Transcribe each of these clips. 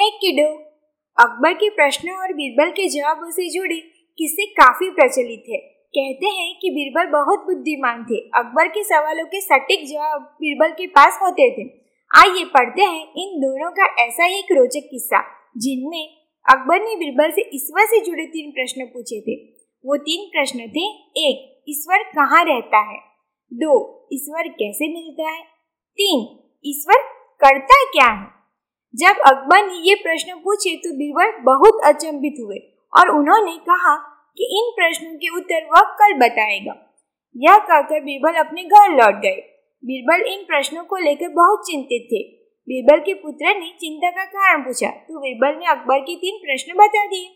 है किडो अकबर के प्रश्न और बीरबल के जवाबों से जुड़े किस्से काफ़ी प्रचलित है। कहते हैं कि बीरबल बहुत बुद्धिमान थे। अकबर के सवालों के सटीक जवाब बीरबल के पास होते थे। आइए पढ़ते हैं इन दोनों का ऐसा ही एक रोचक किस्सा, जिनमें अकबर ने बीरबल से ईश्वर से जुड़े तीन प्रश्न पूछे थे। वो तीन प्रश्न थे। एक, ईश्वर कहाँ रहता है? दो, ईश्वर कैसे मिलता है? तीन, ईश्वर करता क्या है? जब अकबर ने ये प्रश्न पूछे तो बीरबल बहुत अचंभित हुए और उन्होंने कहा कि इन प्रश्नों के उत्तर वह कल बताएगा। यह कहकर बीरबल अपने घर लौट गए। बीरबल इन प्रश्नों को लेकर बहुत चिंतित थे। बीरबल के पुत्र ने चिंता का कारण पूछा तो बीरबल ने अकबर के तीन प्रश्न बता दिए।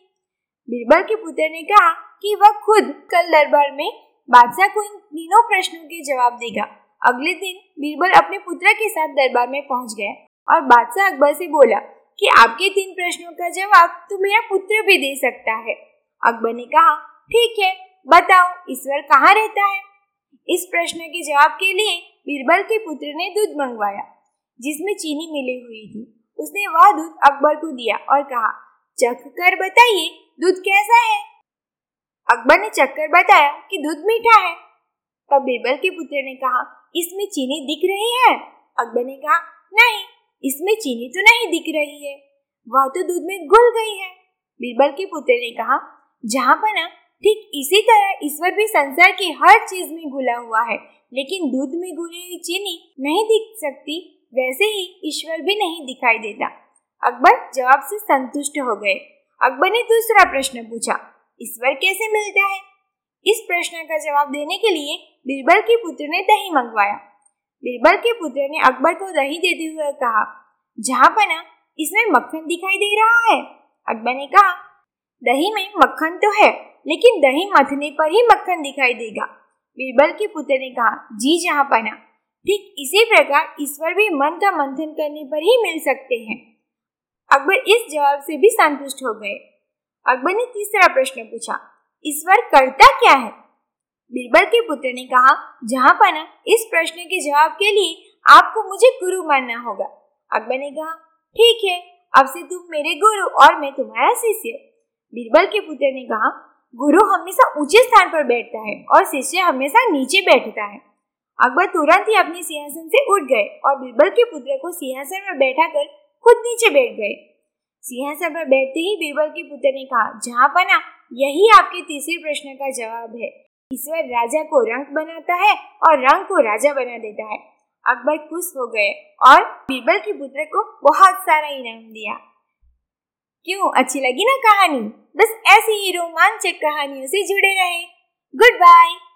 बीरबल के पुत्र ने कहा कि वह खुद कल दरबार में बादशाह को इन तीनों प्रश्नों के जवाब देगा। अगले दिन बीरबल अपने पुत्र के साथ दरबार में पहुँच गया। और बादशाह अकबर से बोला कि आपके तीन प्रश्नों का जवाब तो मेरा पुत्र भी दे सकता है। अकबर ने कहा, ठीक है, बताओ, ईश्वर कहाँ रहता है? इस प्रश्न के जवाब के लिए बीरबल के पुत्र ने दूध मंगवाया, जिसमें चीनी मिली हुई थी। उसने वह दूध अकबर को दिया और कहा चख कर बताइए, दूध कैसा है? अकबर ने चख कर बताया कि दूध मीठा है। तब बीरबल के पुत्र ने कहा, इसमें चीनी दिख रही है? अकबर ने कहा, नहीं इसमें चीनी तो नहीं दिख रही है। वह तो दूध में घुल गई है। बीरबल के पुत्र ने कहा, जहाँ पना ठीक इसी तरह ईश्वर भी संसार की हर चीज़ में घुला हुआ है, लेकिन दूध में घुली हुई चीनी नहीं दिख सकती, वैसे ही ईश्वर भी नहीं दिखाई देता। अकबर जवाब से संतुष्ट हो गए। अकबर ने दूसरा प्रश्न पूछा, ईश्वर कैसे मिलता है? इस प्रश्न का जवाब देने के लिए बीरबल के पुत्र ने दही मंगवाया। बीरबल के पुत्र ने अकबर को दही देते हुए कहा, जहाँ पना इसमें मक्खन दिखाई दे रहा है। अकबर ने कहा, दही में मक्खन तो है, लेकिन दही मथने पर ही मक्खन दिखाई देगा। बीरबल के पुत्र ने कहा, जी, जहाँ पना ठीक इसी प्रकार ईश्वर भी मन का मंथन करने पर ही मिल सकते हैं। अकबर इस जवाब से भी संतुष्ट हो गए। अकबर ने तीसरा प्रश्न पूछा, ईश्वर करता क्या है? बीरबल के पुत्र ने कहा, जहाँ पना, इस प्रश्न के जवाब के लिए आपको मुझे गुरु मानना होगा। अकबर ने कहा, ठीक है, अब से तुम मेरे गुरु और मैं तुम्हारा शिष्य। बीरबल के पुत्र ने कहा, गुरु हमेशा ऊँचे स्थान पर बैठता है और शिष्य हमेशा नीचे बैठता है। अकबर तुरंत ही अपने सिंहासन से उठ गए और बीरबल के पुत्र को सिंहासन पर बैठा कर खुद नीचे बैठ गए। सिंहासन पर बैठते ही बीरबल के पुत्र ने कहा, जहाँ पना, यही आपके तीसरे प्रश्न का जवाब है। ईश्वर राजा को रंग बनाता है और रंग को राजा बना देता है। अकबर खुश हो गए और बीरबल के पुत्र को बहुत सारा इनाम दिया। क्यों? अच्छी लगी ना कहानी? बस ऐसी ही रोमांचक कहानियों से जुड़े रहे। Good bye